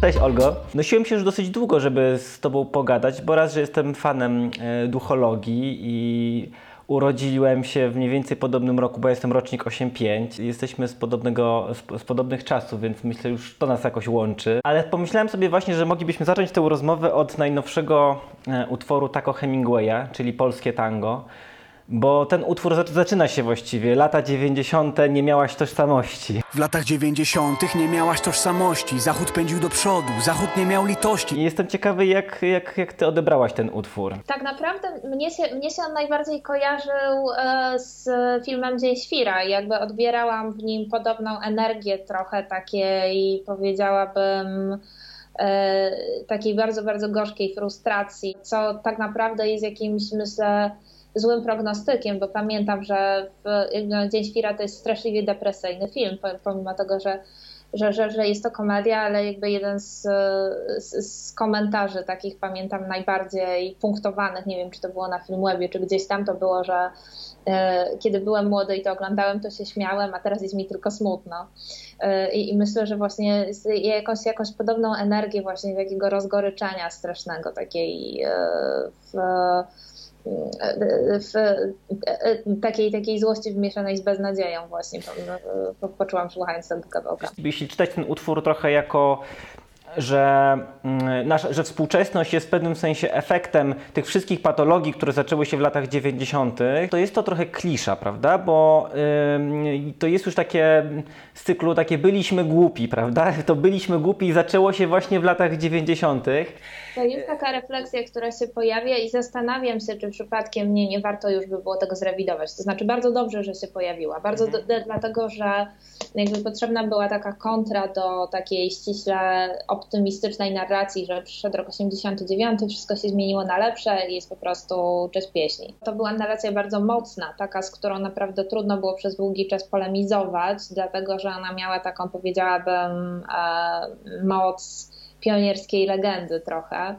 Cześć Olgo. Nosiłem się już dosyć długo, żeby z Tobą pogadać, bo raz, że jestem fanem e, duchologii i urodziłem się w mniej więcej podobnym roku, bo jestem rocznik 8-5. Jesteśmy z, podobnego, z, z podobnych czasów, więc myślę, już to nas jakoś łączy. Ale pomyślałem sobie właśnie, że moglibyśmy zacząć tę rozmowę od najnowszego e, utworu Taco Hemingwaya, czyli Polskie Tango. Bo ten utwór zac- zaczyna się właściwie. Lata 90. nie miałaś tożsamości. W latach dziewięćdziesiątych nie miałaś tożsamości. Zachód pędził do przodu, Zachód nie miał litości. I jestem ciekawy, jak, jak, jak ty odebrałaś ten utwór. Tak naprawdę mnie się, mnie się on najbardziej kojarzył e, z filmem Dzień Świra. Jakby odbierałam w nim podobną energię trochę takiej, powiedziałabym, e, takiej bardzo, bardzo gorzkiej frustracji, co tak naprawdę jest jakimś, myślę, złym prognostykiem, bo pamiętam, że w, no, Dzień Świra to jest straszliwie depresyjny film, pomimo tego, że że, że, że jest to komedia, ale jakby jeden z, z, z, komentarzy takich pamiętam najbardziej punktowanych, nie wiem czy to było na Filmwebie, czy gdzieś tam to było, że e, kiedy byłem młody i to oglądałem, to się śmiałem, a teraz jest mi tylko smutno. E, I, myślę, że właśnie jakąś, jakąś podobną energię właśnie takiego rozgoryczenia strasznego, takiej e, w, w takiej, takiej złości wymieszanej z beznadzieją właśnie po, poczułam słuchając tego kawałka. Jeśli czytać ten utwór trochę jako że, nasza, że współczesność jest w pewnym sensie efektem tych wszystkich patologii, które zaczęły się w latach 90., to jest to trochę klisza, prawda? Bo yy, to jest już takie z cyklu takie byliśmy głupi, prawda? To byliśmy głupi i zaczęło się właśnie w latach 90. To jest taka refleksja, która się pojawia i zastanawiam się, czy przypadkiem nie, nie warto już by było tego zrewidować. To znaczy bardzo dobrze, że się pojawiła. Bardzo mhm. do, dlatego, że jakby potrzebna była taka kontra do takiej ściśle optymistycznej narracji, że przyszedł rok 89, wszystko się zmieniło na lepsze i jest po prostu cześć pieśni. To była narracja bardzo mocna, taka, z którą naprawdę trudno było przez długi czas polemizować, dlatego, że ona miała taką, powiedziałabym, e, moc pionierskiej legendy trochę.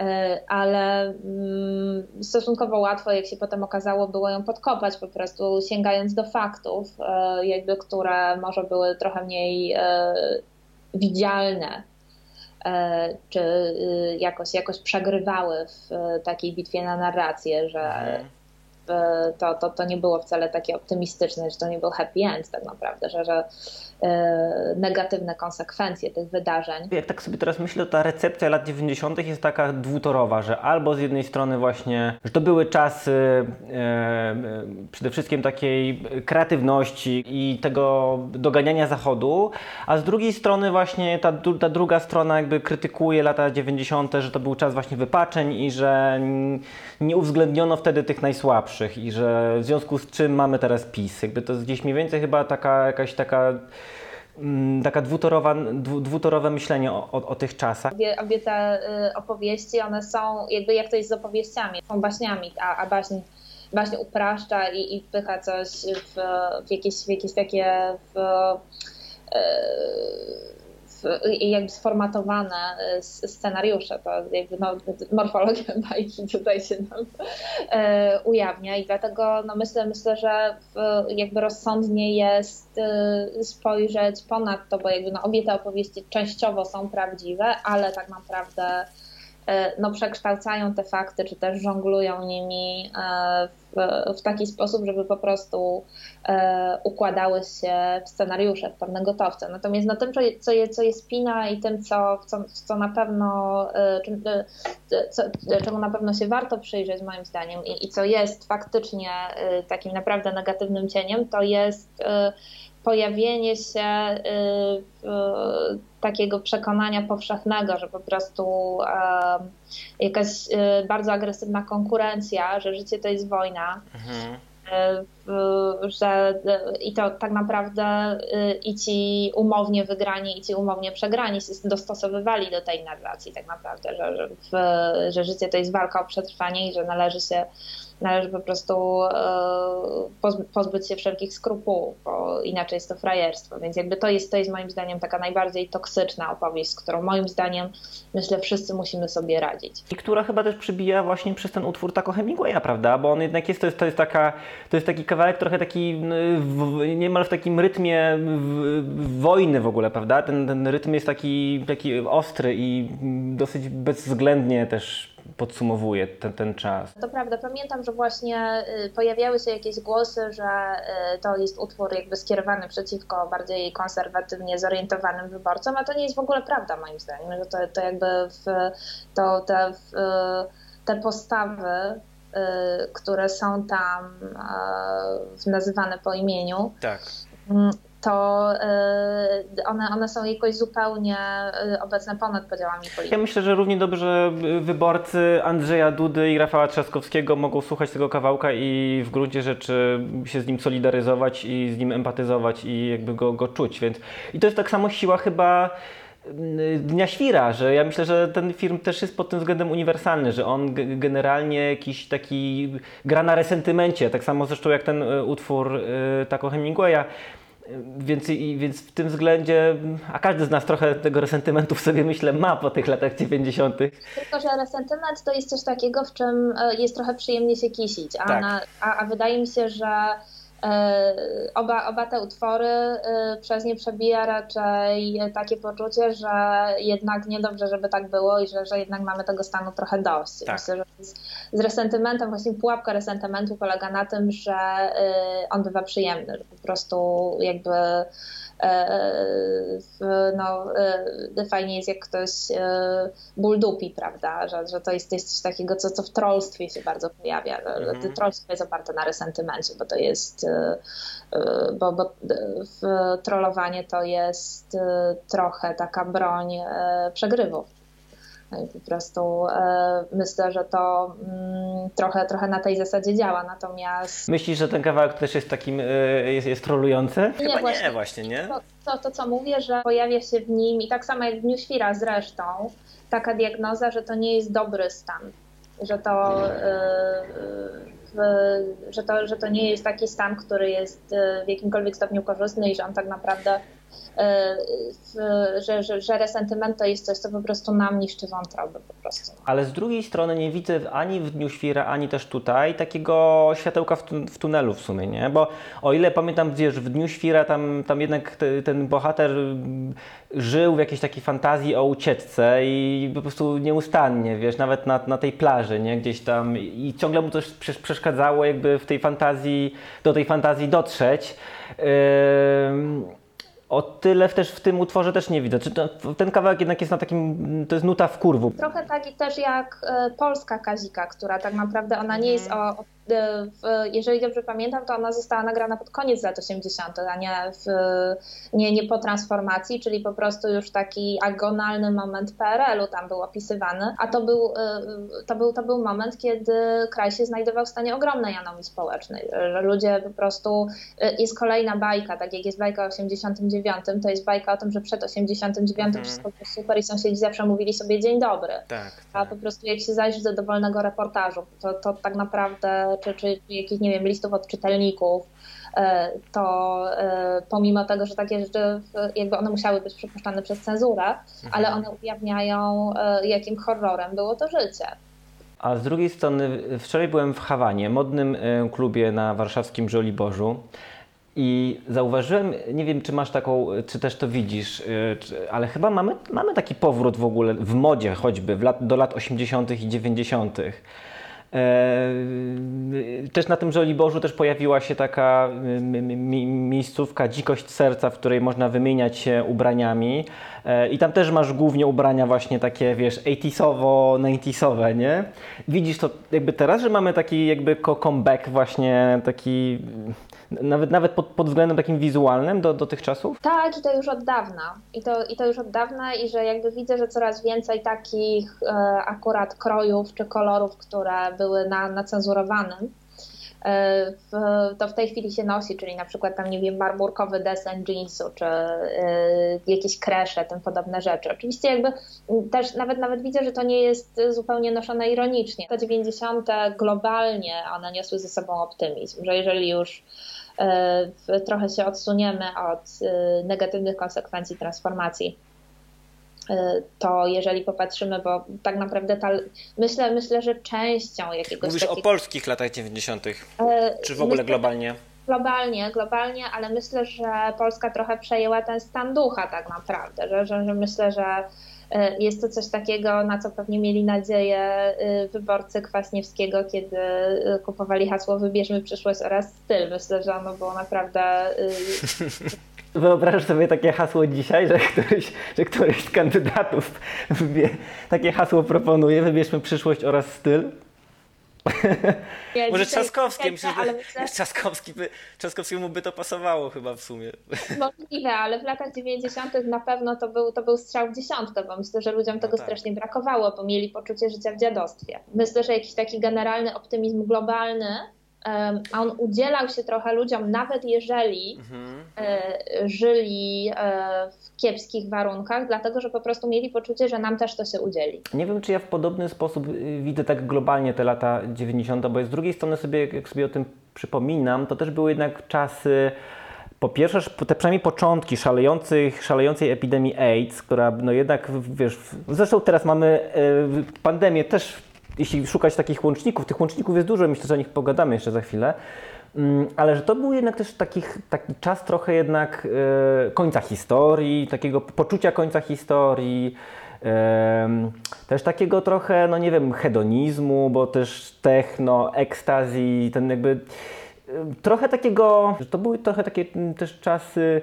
E, ale mm, stosunkowo łatwo, jak się potem okazało, było ją podkopać, po prostu sięgając do faktów, e, jakby które może były trochę mniej widzialne, czy y, jakoś, jakoś przegrywały w takiej bitwie na narrację, że mhm. to, to, to nie było wcale takie optymistyczne, że to nie był happy end tak naprawdę, że, że E, negatywne konsekwencje tych wydarzeń. Jak tak sobie teraz myślę, ta recepcja lat 90. jest taka dwutorowa, że albo z jednej strony właśnie, że to były czasy e, e, przede wszystkim takiej kreatywności i tego doganiania zachodu, a z drugiej strony właśnie ta, ta druga strona jakby krytykuje lata 90., że to był czas właśnie wypaczeń i że nie uwzględniono wtedy tych najsłabszych i że w związku z czym mamy teraz PiS. Jakby to jest gdzieś mniej więcej chyba taka jakaś taka taka dwutorowa, dwutorowe myślenie o, o, o, tych czasach. Obie, obie te y, opowieści, one są jakby jak to jest z opowieściami, są baśniami, a, a baśń, baśń upraszcza i, i wpycha coś w, w, jakieś, w jakieś takie w, y, jakby sformatowane y, scenariusze. To jakby no, morfologia bajki tutaj się nam e, ujawnia i dlatego no myślę, myślę, że jakby rozsądnie jest y, spojrzeć ponad to, bo jakby no obie te opowieści częściowo są prawdziwe, ale tak naprawdę no, przekształcają te fakty, czy też żonglują nimi e, w, w taki sposób, żeby po prostu e, układały się w scenariusze, w pewne gotowce. Natomiast no, tym, co, je, co jest spina i tym, co, co, co na pewno, co, czemu na pewno się warto przyjrzeć moim zdaniem i, i co jest faktycznie takim naprawdę negatywnym cieniem, to jest pojawienie się y, takiego przekonania powszechnego, że po prostu jakaś y, bardzo agresywna konkurencja, że życie to jest wojna. Mhm. Y, że i to tak naprawdę i ci umownie wygrani, i ci umownie przegrani się dostosowywali do tej narracji tak naprawdę, że, że, w, że życie to jest walka o przetrwanie i że należy się należy po prostu e, pozbyć się wszelkich skrupułów, bo inaczej jest to frajerstwo. Więc jakby to jest, to jest moim zdaniem taka najbardziej toksyczna opowieść, z którą moim zdaniem myślę wszyscy musimy sobie radzić. I która chyba też przybija właśnie przez ten utwór tako Hemingwaya, prawda? Bo on jednak jest, to jest, to jest, taka, to jest taki kawałek trochę taki w, niemal w takim rytmie wojny w ogóle, prawda? Ten, ten rytm jest taki, taki ostry i dosyć bezwzględnie też podsumowuje ten, ten czas. To prawda, pamiętam, że właśnie y, pojawiały się jakieś głosy, że y, to jest utwór jakby skierowany przeciwko bardziej konserwatywnie zorientowanym wyborcom, a to nie jest w ogóle prawda moim zdaniem, że to, to jakby w, to te, w, te postawy które są tam nazywane po imieniu. Tak. Mm, to y, one, one są jakoś zupełnie y, obecne ponad podziałami politycznymi. Ja myślę, że równie dobrze wyborcy Andrzeja Dudy i Rafała Trzaskowskiego mogą słuchać tego kawałka i w gruncie rzeczy się z nim solidaryzować i z nim empatyzować i jakby go, go czuć. Więc, I to jest tak samo siła chyba y, Dnia Świra, że ja myślę, że ten film też jest pod tym względem uniwersalny, że on generalnie jakiś taki gra na resentymencie, tak samo zresztą jak ten utwór Taco Hemingwaya, więc, i, więc w tym względzie, a każdy z nas trochę tego resentymentu w sobie myślę ma po tych latach 90. Tylko, że resentyment to jest coś takiego, w czym e, jest trochę przyjemnie się kisić, a, tak. na, a, a wydaje mi się, że oba, oba te utwory e, przez nie przebija raczej takie poczucie, że jednak niedobrze, żeby tak było i że, że jednak mamy tego stanu trochę dość. Tak. Myślę, że z, z resentymentem, właśnie pułapka resentymentu polega na tym, że e, on bywa przyjemny, że po prostu jakby no, fajnie jest jak ktoś ból dupi, prawda, że, że to jest, coś takiego, co, co w trollstwie się bardzo pojawia. Mhm. Trollstwo jest oparte na resentymencie, bo to jest bo, bo trollowanie to jest trochę taka broń przegrywów. No i po prostu e, myślę, że to mm, trochę, trochę na tej zasadzie działa, natomiast... Myślisz, że ten kawałek też jest takim, e, jest, jest trolujący? Chyba nie, właśnie, nie, właśnie nie? To, to, to, co mówię, że pojawia się w nim i tak samo jak w Dniu Świra zresztą, taka diagnoza, że to nie jest dobry stan, że to... Yy, że to, że to nie jest taki stan, który jest w jakimkolwiek stopniu korzystny i że on tak naprawdę E, że, że, że resentyment to jest coś, co po prostu nam niszczy wątroby po prostu. Ale z drugiej strony nie widzę ani w Dniu Świra, ani też tutaj takiego światełka w, w tunelu w sumie, nie? Bo o ile pamiętam, wiesz, w Dniu Świra tam, tam jednak te, ten bohater żył w jakiejś takiej fantazji o ucieczce i po prostu nieustannie, wiesz, nawet na, na tej plaży, nie? Gdzieś tam i ciągle mu coś przeszkadzało jakby w tej fantazji, do tej fantazji dotrzeć. Yy o tyle też w tym utworze też nie widzę. Czy to, ten kawałek jednak jest na takim, to jest nuta w kurwu. Trochę tak i też jak e, polska Kazika, która tak naprawdę ona nie jest o, o E, jeżeli dobrze pamiętam, to ona została nagrana pod koniec lat 80., a nie, w, nie, nie po transformacji, czyli po prostu już taki agonalny moment PRL-u tam był opisywany, a to był, e, to, był, to był moment, kiedy kraj się znajdował w stanie ogromnej anomii społecznej, ludzie po prostu, e, jest kolejna bajka, tak jak jest bajka o 89, to jest bajka o tym, że przed 89 mhm. wszystko było super i sąsiedzi zawsze mówili sobie dzień dobry, tak, tak. a po prostu jak się zajrzy do dowolnego reportażu, to, to tak naprawdę czy, czy, czy jakichś, nie wiem, listów od czytelników, e, to e, pomimo tego, że takie rzeczy jakby one musiały być przepuszczane przez cenzurę, mhm. ale one ujawniają, e, jakim horrorem było to życie. A z drugiej strony, wczoraj byłem w Hawanie, modnym klubie na warszawskim Żoliborzu. I zauważyłem, nie wiem czy masz taką, czy też to widzisz, ale chyba mamy, mamy taki powrót w ogóle w modzie choćby lat, do lat 80. i 90. E, też na tym Żoliborzu też pojawiła się taka miejscówka Dzikość Serca, w której można wymieniać się ubraniami e, i tam też masz głównie ubrania właśnie takie, wiesz, 80sowo, 90sowe, nie? Widzisz to jakby teraz, że mamy taki jakby comeback właśnie taki nawet, nawet pod, pod względem takim wizualnym do, do tych czasów? Tak, i to już od dawna. I to, I to już od dawna i że jakby widzę, że coraz więcej takich e, akurat krojów czy kolorów, które były na, na cenzurowanym, e, w, to w tej chwili się nosi, czyli na przykład tam, nie wiem, marmurkowy desen jeansu, czy e, jakieś kresze, tym podobne rzeczy. Oczywiście jakby też nawet, nawet widzę, że to nie jest zupełnie noszone ironicznie. Te 90. globalnie one niosły ze sobą optymizm, że jeżeli już trochę się odsuniemy od negatywnych konsekwencji transformacji, to jeżeli popatrzymy, bo tak naprawdę ta, myślę, myślę, że częścią jakiegoś Mówisz takiego, o polskich latach 90., czy w ogóle myślę, globalnie? Globalnie, globalnie, ale myślę, że Polska trochę przejęła ten stan ducha tak naprawdę, że, że, że myślę, że jest to coś takiego, na co pewnie mieli nadzieję wyborcy Kwaśniewskiego, kiedy kupowali hasło Wybierzmy przyszłość oraz styl. Myślę, że ono było naprawdę Wyobrażasz sobie takie hasło dzisiaj, że któryś, że któryś z kandydatów wybie, takie hasło proponuje, wybierzmy przyszłość oraz styl? Ja Może Trzaskowski, myślę, ale że myślę, Trzaskowski by, Trzaskowskiemu by to pasowało chyba w sumie. Możliwe, ale w latach 90. na pewno to był, to był strzał w dziesiątkę, bo myślę, że ludziom tego tak. strasznie brakowało, bo mieli poczucie życia w dziadostwie. Myślę, że jakiś taki generalny optymizm globalny, a on udzielał się trochę ludziom, nawet jeżeli e, żyli e, w kiepskich warunkach, dlatego że po prostu mieli poczucie, że nam też to się udzieli. Nie wiem, czy ja w podobny sposób y, widzę tak globalnie te lata 90., bo z drugiej strony sobie, jak sobie o tym przypominam, to też były jednak czasy, po pierwsze, sz- te przynajmniej początki szalejących, szalejącej epidemii AIDS, która no jednak, wiesz, zresztą teraz mamy y, pandemię też, jeśli szukać takich łączników, tych łączników jest dużo, myślę, że o nich pogadamy jeszcze za chwilę, Mm, ale że to był jednak też takich, taki czas trochę jednak e, końca historii, takiego poczucia końca historii, też takiego trochę, no nie wiem, hedonizmu, bo też techno, ekstazji, ten jakby em, trochę takiego, że to były trochę takie mm, też czasy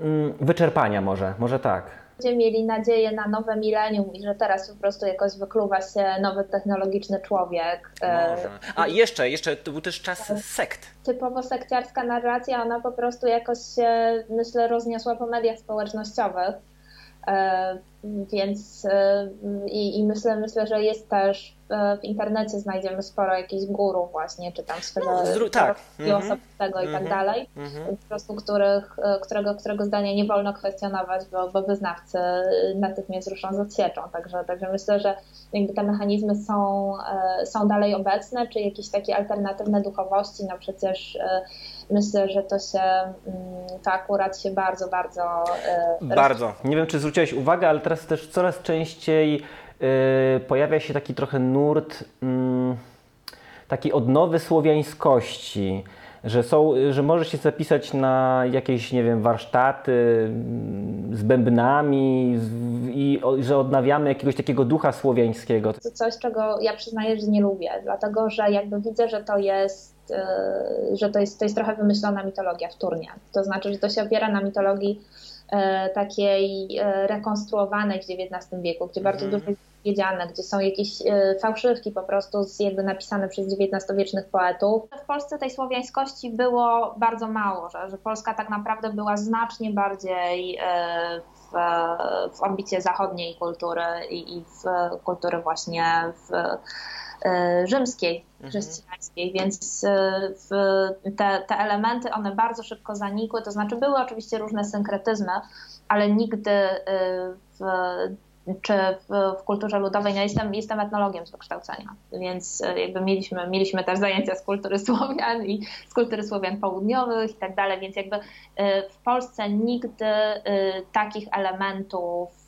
mm, wyczerpania może, może tak. Ludzie mieli nadzieję na nowe milenium i że teraz po prostu jakoś wykluwa się nowy technologiczny człowiek. E, A jeszcze, jeszcze to był też czas sekt. typowo sekciarska narracja, ona po prostu jakoś się, myślę, rozniosła po mediach społecznościowych. E, Więc e, i, i myślę, myślę, że jest też e, w internecie znajdziemy sporo jakichś górów właśnie, czy tam swego No, tak. i Mhm. osobistego i tak Mhm. dalej, po prostu których, którego, którego zdania nie wolno kwestionować, bo, bo wyznawcy natychmiast ruszą z odsieczą. Także, także myślę, że jakby te mechanizmy są, są dalej obecne, czy jakieś takie alternatywne duchowości, no przecież myślę, że to się, mm, to akurat się bardzo, bardzo e, Bardzo. Nie wiem, czy zwróciłeś uwagę, ale teraz też coraz częściej y, pojawia się taki trochę nurt mm, takiej odnowy słowiańskości. Że, są, że możesz się zapisać na jakieś, nie wiem, warsztaty mm, z bębnami z, i o, że odnawiamy jakiegoś takiego ducha słowiańskiego. to coś, czego ja przyznaję, że nie lubię, dlatego że jakby widzę, że to jest, e, że to jest, to jest trochę wymyślona mitologia wtórnie. To znaczy, że to się opiera na mitologii e, takiej e, rekonstruowanej w XIX wieku, gdzie bardzo Mhm. dużo jest wiedziane, gdzie są jakieś fałszywki po prostu z, jakby napisane przez XIX-wiecznych poetów. W Polsce tej słowiańskości było bardzo mało, że, że Polska tak naprawdę była znacznie bardziej w, w orbicie zachodniej kultury i, i w kultury właśnie w, rzymskiej, chrześcijańskiej, więc e, te, te elementy, one bardzo szybko zanikły, to znaczy były oczywiście różne synkretyzmy, ale nigdy e, w, czy w, w kulturze ludowej, no jestem, jestem etnologiem z wykształcenia, więc e, jakby mieliśmy, mieliśmy też zajęcia z kultury Słowian i z kultury Słowian południowych i tak dalej, więc jakby e, w Polsce nigdy e, takich elementów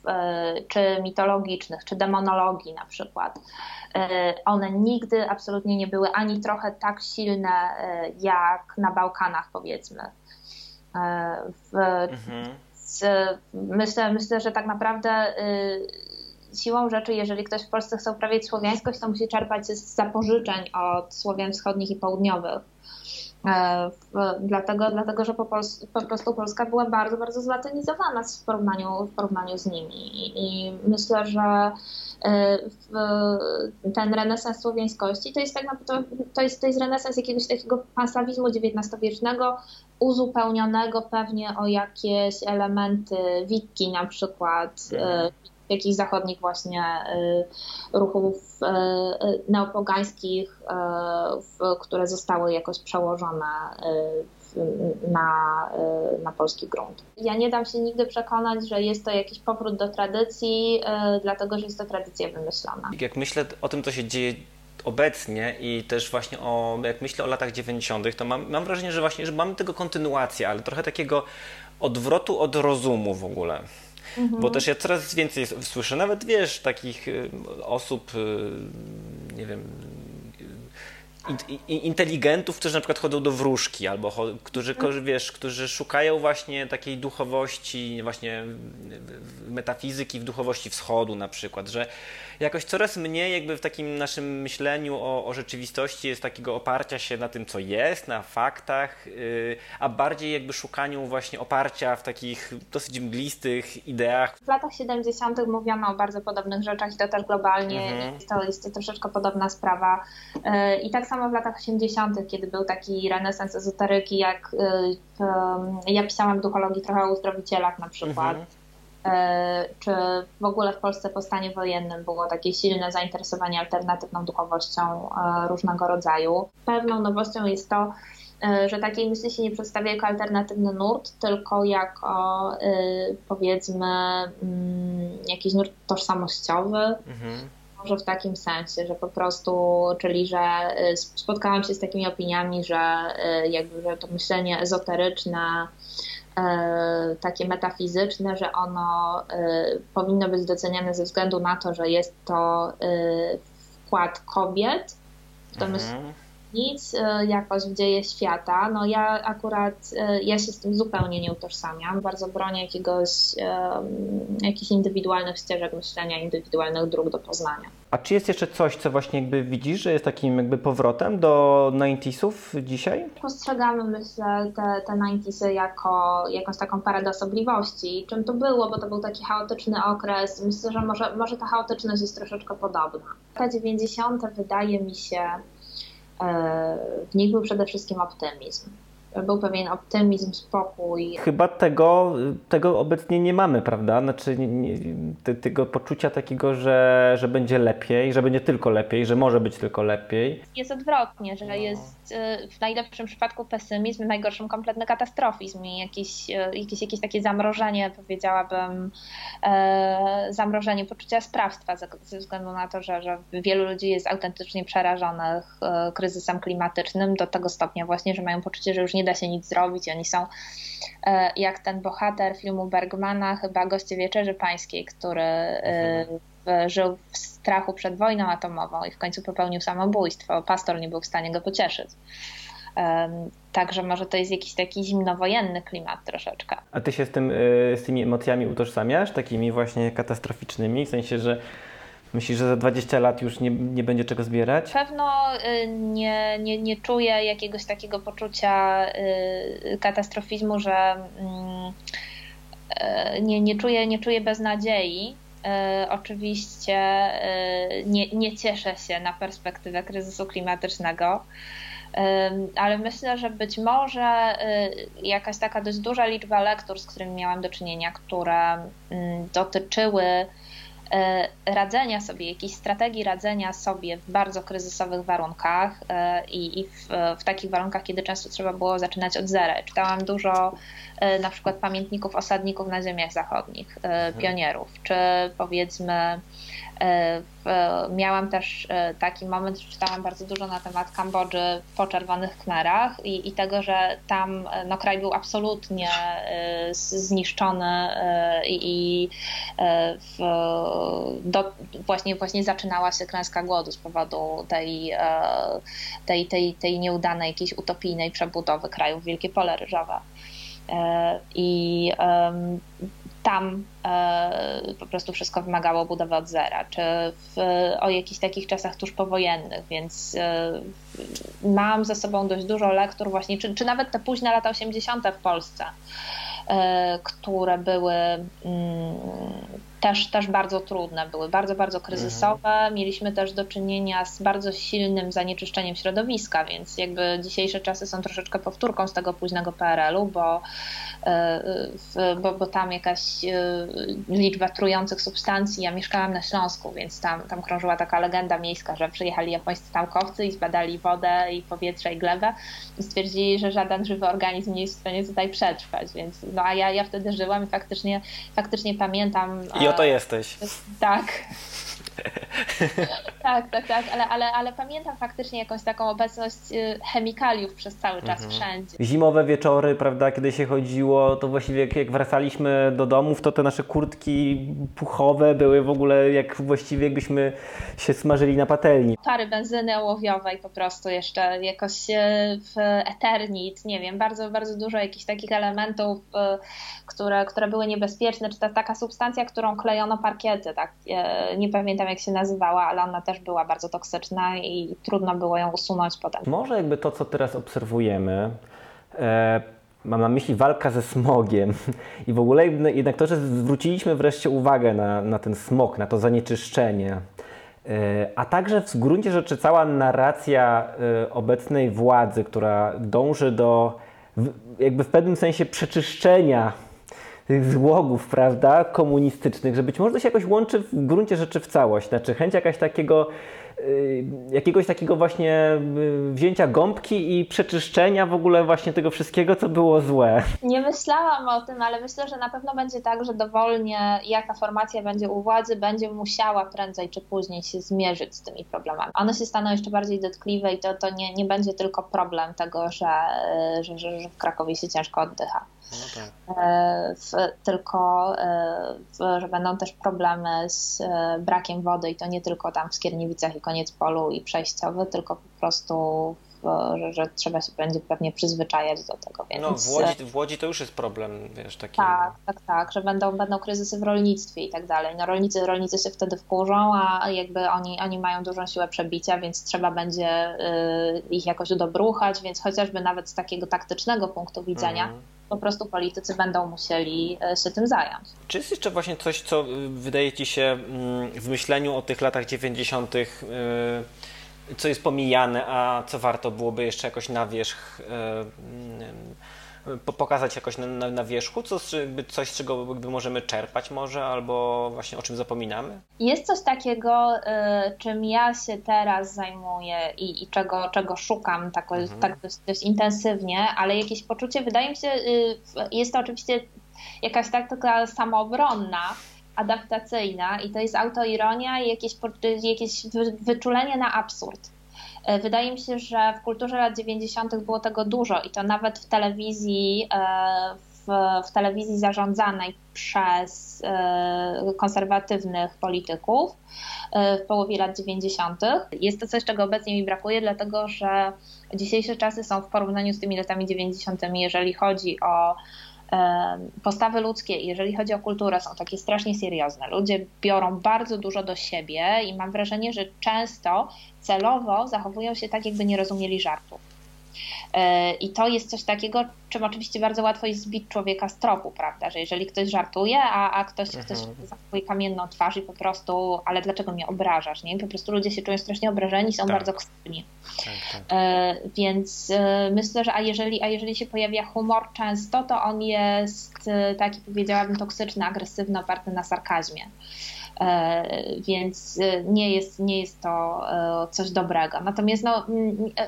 czy mitologicznych, czy demonologii na przykład, one nigdy absolutnie nie były ani trochę tak silne jak na Bałkanach powiedzmy. W, z, myślę, myślę, że tak naprawdę y, siłą rzeczy, jeżeli ktoś w Polsce chce uprawiać słowiańskość, to musi czerpać z zapożyczeń od Słowian wschodnich i południowych. E, dlatego, dlatego, że po, Pols- po prostu Polska była bardzo, bardzo zlatynizowana w porównaniu, w porównaniu z nimi. I, myślę, że e, ten renesans słowiańskości to jest tak naprawdę, to jest, to jest renesans jakiegoś takiego panslawizmu XIX-wiecznego, uzupełnionego pewnie o jakieś elementy wikki na przykład, e, jakichś zachodnich właśnie ruchów neopogańskich, które zostały jakoś przełożone na, na polski grunt. Ja nie dam się nigdy przekonać, że jest to jakiś powrót do tradycji, dlatego że jest to tradycja wymyślona. Jak myślę o tym, co się dzieje obecnie i też właśnie o, jak myślę o latach 90., to mam, mam wrażenie, że właśnie, że mamy tego kontynuację, ale trochę takiego odwrotu od rozumu w ogóle. Mhm. Bo też ja coraz więcej słyszę, nawet wiesz, takich y, osób, y, nie wiem, inteligentów, którzy na przykład chodzą do wróżki, albo którzy, wiesz, którzy szukają właśnie takiej duchowości, właśnie metafizyki w duchowości wschodu na przykład, że jakoś coraz mniej jakby w takim naszym myśleniu o, o rzeczywistości jest takiego oparcia się na tym, co jest, na faktach, yy, a bardziej jakby szukaniu właśnie oparcia w takich dosyć mglistych ideach. W latach 70. mówiono o bardzo podobnych rzeczach i to też globalnie mhm. jest, to, jest troszeczkę podobna sprawa. Yy, I tak samo w latach 80., kiedy był taki renesans ezoteryki, jak yy, ja pisałam w duchologii trochę o uzdrowicielach na przykład. Mhm czy w ogóle w Polsce po stanie wojennym było takie silne zainteresowanie alternatywną duchowością e, różnego rodzaju. Pewną nowością jest to, e, że takiej myśli się nie przedstawia jako alternatywny nurt, tylko jako powiedzmy mm, jakiś nurt tożsamościowy. Mhm. Może w takim sensie, że po prostu, czyli że spotkałam się z takimi opiniami, że jakby że to myślenie ezoteryczne E, takie metafizyczne, że ono e, powinno być doceniane ze względu na to, że jest to e, wkład kobiet. W to mhm nic e, jakoś w dzieje świata. No ja akurat, e, ja się z tym zupełnie nie utożsamiam. Bardzo bronię jakiegoś, jakichś indywidualnych ścieżek myślenia, indywidualnych dróg do poznania. A czy jest jeszcze coś, co właśnie jakby widzisz, że jest takim jakby powrotem do 90sów dzisiaj? Postrzegamy, myślę, te, te 90sy jako jakąś taką parę osobliwości. Czym to było, bo to był taki chaotyczny okres. Myślę, że może, może ta chaotyczność jest troszeczkę podobna. Lata 90. wydaje mi się, w nich był przede wszystkim optymizm był pewien optymizm, spokój. Chyba tego, tego obecnie nie mamy, prawda? Znaczy nie, nie, te, tego poczucia takiego, że, że będzie lepiej, że będzie tylko lepiej, że może być tylko lepiej. Jest odwrotnie, że no. jest y, w najlepszym przypadku pesymizm, w najgorszym kompletny katastrofizm i jakieś, y, jakieś, jakieś takie zamrożenie, powiedziałabym, e, zamrożenie poczucia sprawstwa ze względu na to, że, że wielu ludzi jest autentycznie przerażonych kryzysem klimatycznym do tego stopnia właśnie, że mają poczucie, że już nie nie da się nic zrobić. Oni są e, jak ten bohater filmu Bergmana, chyba Goście Wieczerzy Pańskiej, który e, żył w strachu przed wojną atomową i w końcu popełnił samobójstwo. Pastor nie był w stanie go pocieszyć. Także może to jest jakiś taki zimnowojenny klimat troszeczkę. A ty się z, tym, e, z tymi emocjami utożsamiasz, takimi właśnie katastroficznymi, w sensie, że Myślisz, że za 20 lat już nie, nie będzie czego zbierać? Pewno y, nie, nie, nie czuję jakiegoś takiego poczucia y, katastrofizmu, że mm, y, nie, nie, czuję, nie czuję beznadziei. Oczywiście nie, nie cieszę się na perspektywę kryzysu klimatycznego ale myślę, że być może jakaś taka dość duża liczba lektur, z którymi miałam do czynienia, które mm, dotyczyły radzenia sobie, jakiejś strategii radzenia sobie w bardzo kryzysowych warunkach e, i, i w, w, takich warunkach, kiedy często trzeba było zaczynać od zera. Czytałam dużo e, na przykład pamiętników osadników na ziemiach zachodnich, mhm. pionierów, czy powiedzmy E, miałam też e, taki moment, że czytałam bardzo dużo na temat Kambodży po czerwonych kmerach i, i tego, że tam e, no, kraj był absolutnie zniszczony i, i w, do, właśnie, właśnie zaczynała się klęska głodu z powodu tej, tej, tej, tej nieudanej, jakiejś utopijnej przebudowy krajów Wielkie Pole Ryżowe. I tam e, po prostu wszystko wymagało budowy od zera, czy w, o jakichś takich czasach tuż powojennych, więc e, mam ze sobą dość dużo lektur właśnie, czy, czy nawet te późne lata 80. w Polsce, e, które były mm, też, też bardzo trudne były, bardzo, bardzo kryzysowe. Mhm. Mieliśmy też do czynienia z bardzo silnym zanieczyszczeniem środowiska, więc jakby dzisiejsze czasy są troszeczkę powtórką z tego późnego PRL-u, bo, e, bo, bo tam jakaś e, liczba trujących substancji. Ja mieszkałam na Śląsku, więc tam, tam krążyła taka legenda miejska, że przyjechali japońscy naukowcy i zbadali wodę i powietrze i glebę i stwierdzili, że żaden żywy organizm nie jest w stanie tutaj przetrwać, więc no a ja, ja wtedy żyłam i faktycznie, faktycznie pamiętam. I oto jesteś. tak. tak, tak, tak, ale, ale, ale pamiętam faktycznie jakąś taką obecność y, chemikaliów przez cały czas wszędzie. Zimowe wieczory, prawda, kiedy się chodziło, to właściwie jak, jak wracaliśmy do domów, to te nasze kurtki puchowe były w ogóle jak właściwie jakbyśmy się smażyli na patelni. Pary benzyny ołowiowej po prostu jeszcze jakoś y, w Eternit, nie wiem, bardzo, bardzo dużo jakichś takich elementów, y, które, które były niebezpieczne, czy ta taka substancja, którą klejono parkiety, tak, nie pamiętam jak się nazywała, ale ona też była bardzo toksyczna i trudno było ją usunąć potem. Może jakby to, co teraz obserwujemy, e, mam na myśli walka ze smogiem i w ogóle jednak- to, że zwróciliśmy wreszcie uwagę na, na ten smog, na to zanieczyszczenie, e, a także w gruncie rzeczy cała narracja e, obecnej władzy, która dąży do jakby w pewnym sensie przeczyszczenia tych złogów, prawda, komunistycznych, że być może to się jakoś łączy w gruncie rzeczy w całość. Znaczy chęć jakaś takiego, jakiegoś takiego właśnie y, wzięcia gąbki i przeczyszczenia w ogóle właśnie tego wszystkiego, co było złe. Nie myślałam o tym, ale myślę, że na pewno będzie tak, że dowolnie jaka formacja będzie u władzy, będzie musiała prędzej czy później się zmierzyć z tymi problemami. One się staną jeszcze bardziej dotkliwe i to, to nie, nie będzie tylko problem tego, że, że, że, że w Krakowie się ciężko oddycha. E, w, tylko, e, w, że będą też problemy z e, brakiem wody i to nie tylko tam w Skierniewicach i koniec polu i przejściowy, tylko po prostu że, że trzeba się będzie pewnie przyzwyczajać do tego. Więc, No, w Łodzi, w Łodzi to już jest problem, wiesz, taki. tak, tak, tak, że będą, będą kryzysy w rolnictwie i tak dalej. No rolnicy, rolnicy się wtedy wkurzą, a jakby oni, oni mają dużą siłę przebicia, więc trzeba będzie y, ich jakoś udobruchać, więc chociażby nawet z takiego taktycznego punktu widzenia Mhm. Po prostu politycy będą musieli y, się tym zająć. Czy jest jeszcze właśnie coś, co y, wydaje Ci się mm, w myśleniu o tych latach 90., y, co jest pomijane, a co warto byłoby jeszcze jakoś na wierzch y, pokazać jakoś na, na, na wierzchu? Co, coś, czego możemy czerpać może, albo właśnie o czym zapominamy? Jest coś takiego, y, czym ja się teraz zajmuję i, i czego, czego szukam tak, tak dość, dość intensywnie, ale jakieś poczucie, wydaje mi się, y, jest to oczywiście jakaś taktyka samoobronna, adaptacyjna i to jest autoironia i jakieś, jakieś wy- wyczulenie na absurd. Y, Wydaje mi się, że w kulturze lat 90. było tego dużo i to nawet w telewizji, e, w, w telewizji zarządzanej przez e, konserwatywnych polityków e, w połowie lat 90. Jest to coś, czego obecnie mi brakuje, dlatego że dzisiejsze czasy są w porównaniu z tymi latami 90., jeżeli chodzi o e, postawy ludzkie jeżeli chodzi o kulturę, są takie strasznie seriozne. Ludzie biorą bardzo dużo do siebie i mam wrażenie, że często celowo zachowują się tak, jakby nie rozumieli żartów. E, I to jest coś takiego, czym oczywiście bardzo łatwo jest zbić człowieka z tropu, prawda? Że jeżeli ktoś żartuje, a, a ktoś, ktoś zachowuje kamienną twarz i po prostu, ale dlaczego mnie obrażasz? Nie? Po prostu ludzie się czują strasznie obrażeni, są Tak. bardzo ksywni. Tak, tak. E, Więc e, myślę, że a jeżeli, a jeżeli się pojawia humor często, to on jest taki, powiedziałabym, toksyczny, agresywny, oparty na sarkazmie. E, Więc e, nie jest, nie jest to e, coś dobrego. Natomiast no,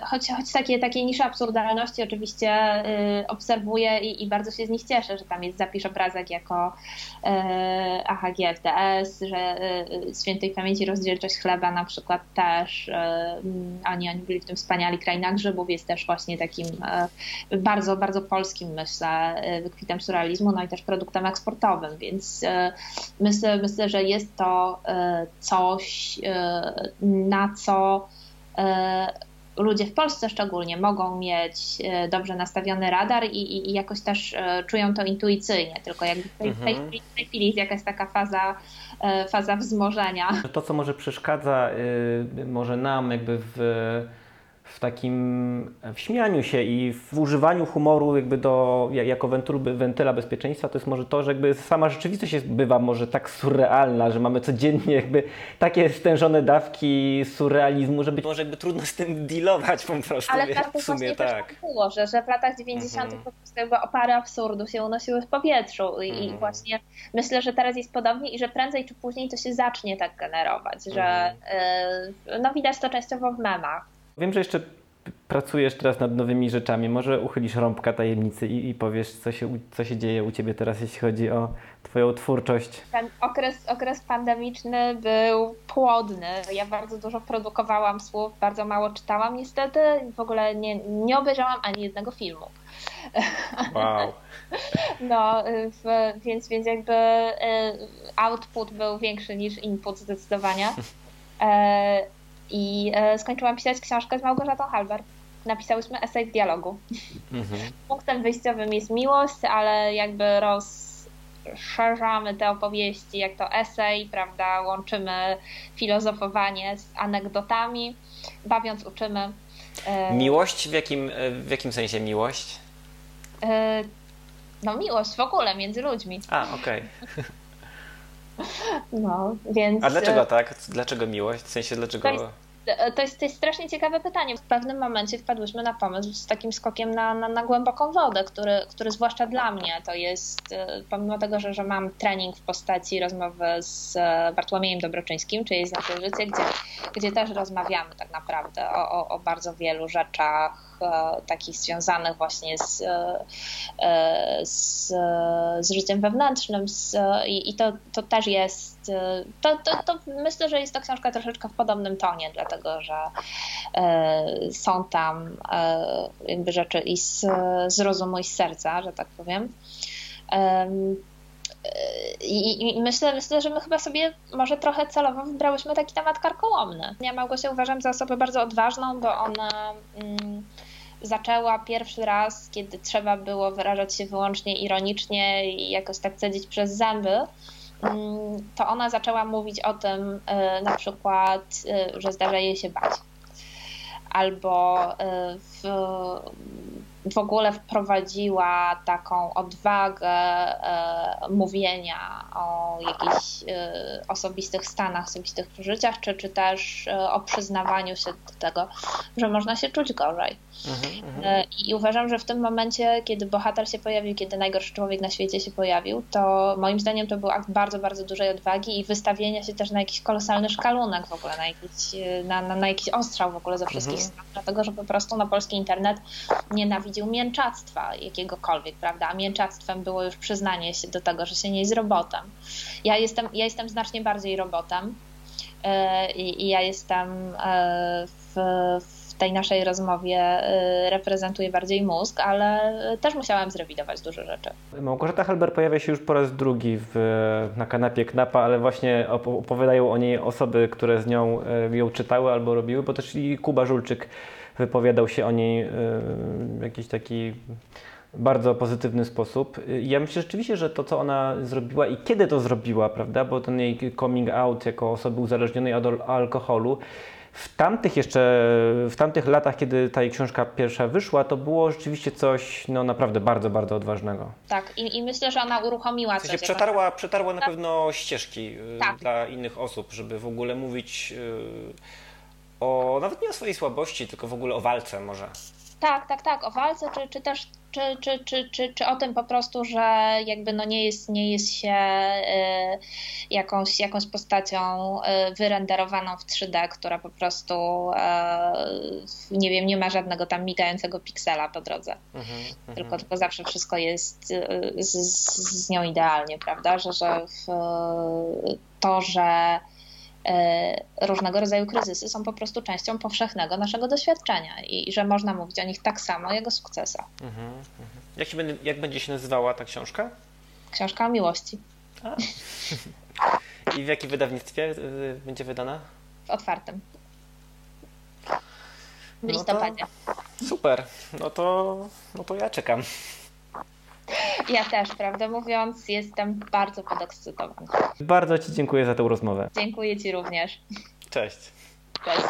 choć, choć takie, takie nisze absurdalności oczywiście obserwuję i, i bardzo się z nich cieszę, że tam jest zapisz obrazek jako AHG FDS, że świętej pamięci rozdzielczość chleba na przykład też, oni, oni byli w tym wspaniali, Kraina Grzybów jest też właśnie takim bardzo, bardzo polskim myślę, wykwitem surrealizmu, no i też produktem eksportowym, więc myślę, myślę, że jest to e, coś, e, na co e, ludzie w Polsce szczególnie mogą mieć dobrze nastawiony radar i, i, i jakoś też czują to intuicyjnie, tylko jakby w tej, w tej, tej chwili jest jakaś taka faza, faza wzmożenia. To, co może przeszkadza y, może nam jakby w, w takim w śmianiu się i w używaniu humoru jakby do, ja- jako wentylu, wentyla bezpieczeństwa, to jest może to, że jakby sama rzeczywistość jest, bywa może tak surrealna, że mamy codziennie jakby takie stężone dawki surrealizmu, że być Może jakby trudno z tym dealować po prostu. Ale wie- tak to w sumie tak. też było, że, że w latach 90. Mhm. po prostu jakby opary absurdu się unosiły w powietrzu i, i Mhm. właśnie myślę, że teraz jest podobnie i że prędzej czy później to się zacznie tak generować, że Mhm. y, no widać to częściowo w memach. Wiem, że jeszcze pracujesz teraz nad nowymi rzeczami. Może uchylisz rąbka tajemnicy i, i powiesz, co się, co się dzieje u Ciebie teraz, jeśli chodzi o Twoją twórczość. Ten okres, okres pandemiczny był płodny. Ja bardzo dużo produkowałam słów, bardzo mało czytałam niestety. W ogóle nie, nie obejrzałam ani jednego filmu. Wow. No, w, więc, więc jakby y, output był większy niż input zdecydowanie. E, I e, skończyłam pisać książkę z Małgorzatą Halber. Napisałyśmy esej w dialogu. Mhm. Punktem wyjściowym jest miłość, ale jakby rozszerzamy te opowieści jak to esej, prawda? Łączymy filozofowanie z anegdotami, bawiąc uczymy. E, Miłość? W jakim, w jakim sensie miłość? e, no miłość w ogóle między ludźmi. A, okej. No, więc... A e, dlaczego tak? Dlaczego miłość? W sensie dlaczego... To jest- To jest, to jest strasznie ciekawe pytanie. W pewnym momencie wpadłyśmy na pomysł z takim skokiem na, na, na głęboką wodę, który, który zwłaszcza dla mnie to jest, e, pomimo tego, że, że mam trening w postaci rozmowy z e, Bartłomiejem Dobroczyńskim, czyli z naszej życie, gdzie, gdzie też rozmawiamy tak naprawdę o, o, o bardzo wielu rzeczach e, takich związanych właśnie z, e, e, z, z życiem wewnętrznym z, i, i to, to też jest, e, to, to, to myślę, że jest to książka troszeczkę w podobnym tonie, dlatego że e, są tam e, jakby rzeczy i z, z rozumu i z serca, że tak powiem. Em, e, I, I myślę, myślę, że my chyba sobie może trochę celowo wybrałyśmy taki temat karkołomny. Ja Małgosię uważam za osobę bardzo odważną, bo ona mm, zaczęła pierwszy raz, kiedy trzeba było wyrażać się wyłącznie ironicznie i jakoś tak cedzić przez zęby, mm, to ona zaczęła mówić o tym e, na przykład, e, że zdarza jej się bać. Albo e, w, w ogóle wprowadziła taką odwagę e, mówienia o jakichś e, osobistych stanach, osobistych przeżyciach, czy, czy też e, o przyznawaniu się do tego, że można się czuć gorzej. Mhm, mhm. I uważam, że w tym momencie, kiedy bohater się pojawił, kiedy najgorszy człowiek na świecie się pojawił, to moim zdaniem to był akt bardzo, bardzo dużej odwagi i wystawienia się też na jakiś kolosalny szkalunek w ogóle, na jakiś, na, na, na jakiś ostrzał w ogóle ze wszystkich Mhm. stron, dlatego że po prostu na polski internet nienawidził mięczactwa jakiegokolwiek, prawda? A mięczactwem było już przyznanie się do tego, że się nie jest robotem. Ja jestem, ja jestem znacznie bardziej robotem e, i, i ja jestem e, w, w tej naszej rozmowie e, reprezentuję bardziej mózg, ale też musiałam zrewidować dużo rzeczy. Małgorzata Halber pojawia się już po raz drugi w, na kanapie Knapa, ale właśnie op- opowiadają o niej osoby, które z nią ją czytały albo robiły, bo też i Kuba Żulczyk wypowiadał się o niej e, w jakiś taki bardzo pozytywny sposób. Ja myślę rzeczywiście, że to, co ona zrobiła i kiedy to zrobiła, prawda, bo ten jej coming out jako osoby uzależnionej od al- alkoholu, w tamtych jeszcze, w tamtych latach, kiedy ta jej książka pierwsza wyszła, to było rzeczywiście coś no, naprawdę bardzo, bardzo odważnego. Tak, i, i myślę, że ona uruchomiła W sensie coś. przetarła, przetarła na pewno ścieżki y, Tak. dla innych osób, żeby w ogóle mówić y, o, nawet nie o swojej słabości, tylko w ogóle o walce może. Tak, tak, tak, o walce, czy, czy też czy, czy, czy, czy, czy o tym po prostu, że jakby no nie jest, nie jest się y, jakąś, jakąś postacią y, wyrenderowaną w 3D, która po prostu y, nie wiem, nie ma żadnego tam migającego piksela po drodze. Mhm, mhm. Tylko, tylko zawsze wszystko jest y, z, z, nią idealnie, prawda? Że, że w, to, że y, różnego rodzaju kryzysy są po prostu częścią powszechnego naszego doświadczenia i, i że można mówić o nich tak samo jak o sukcesach. Mhm, mhm. Jak, się będzie, jak będzie się nazywała ta książka? Książka o miłości I w jakim wydawnictwie y, będzie wydana? w otwartym. W No to- listopadzie. Super, no to, no to ja czekam. Ja też, prawdę mówiąc, jestem bardzo podekscytowana. Bardzo Ci dziękuję za tę rozmowę. Dziękuję Ci również. Cześć. Cześć.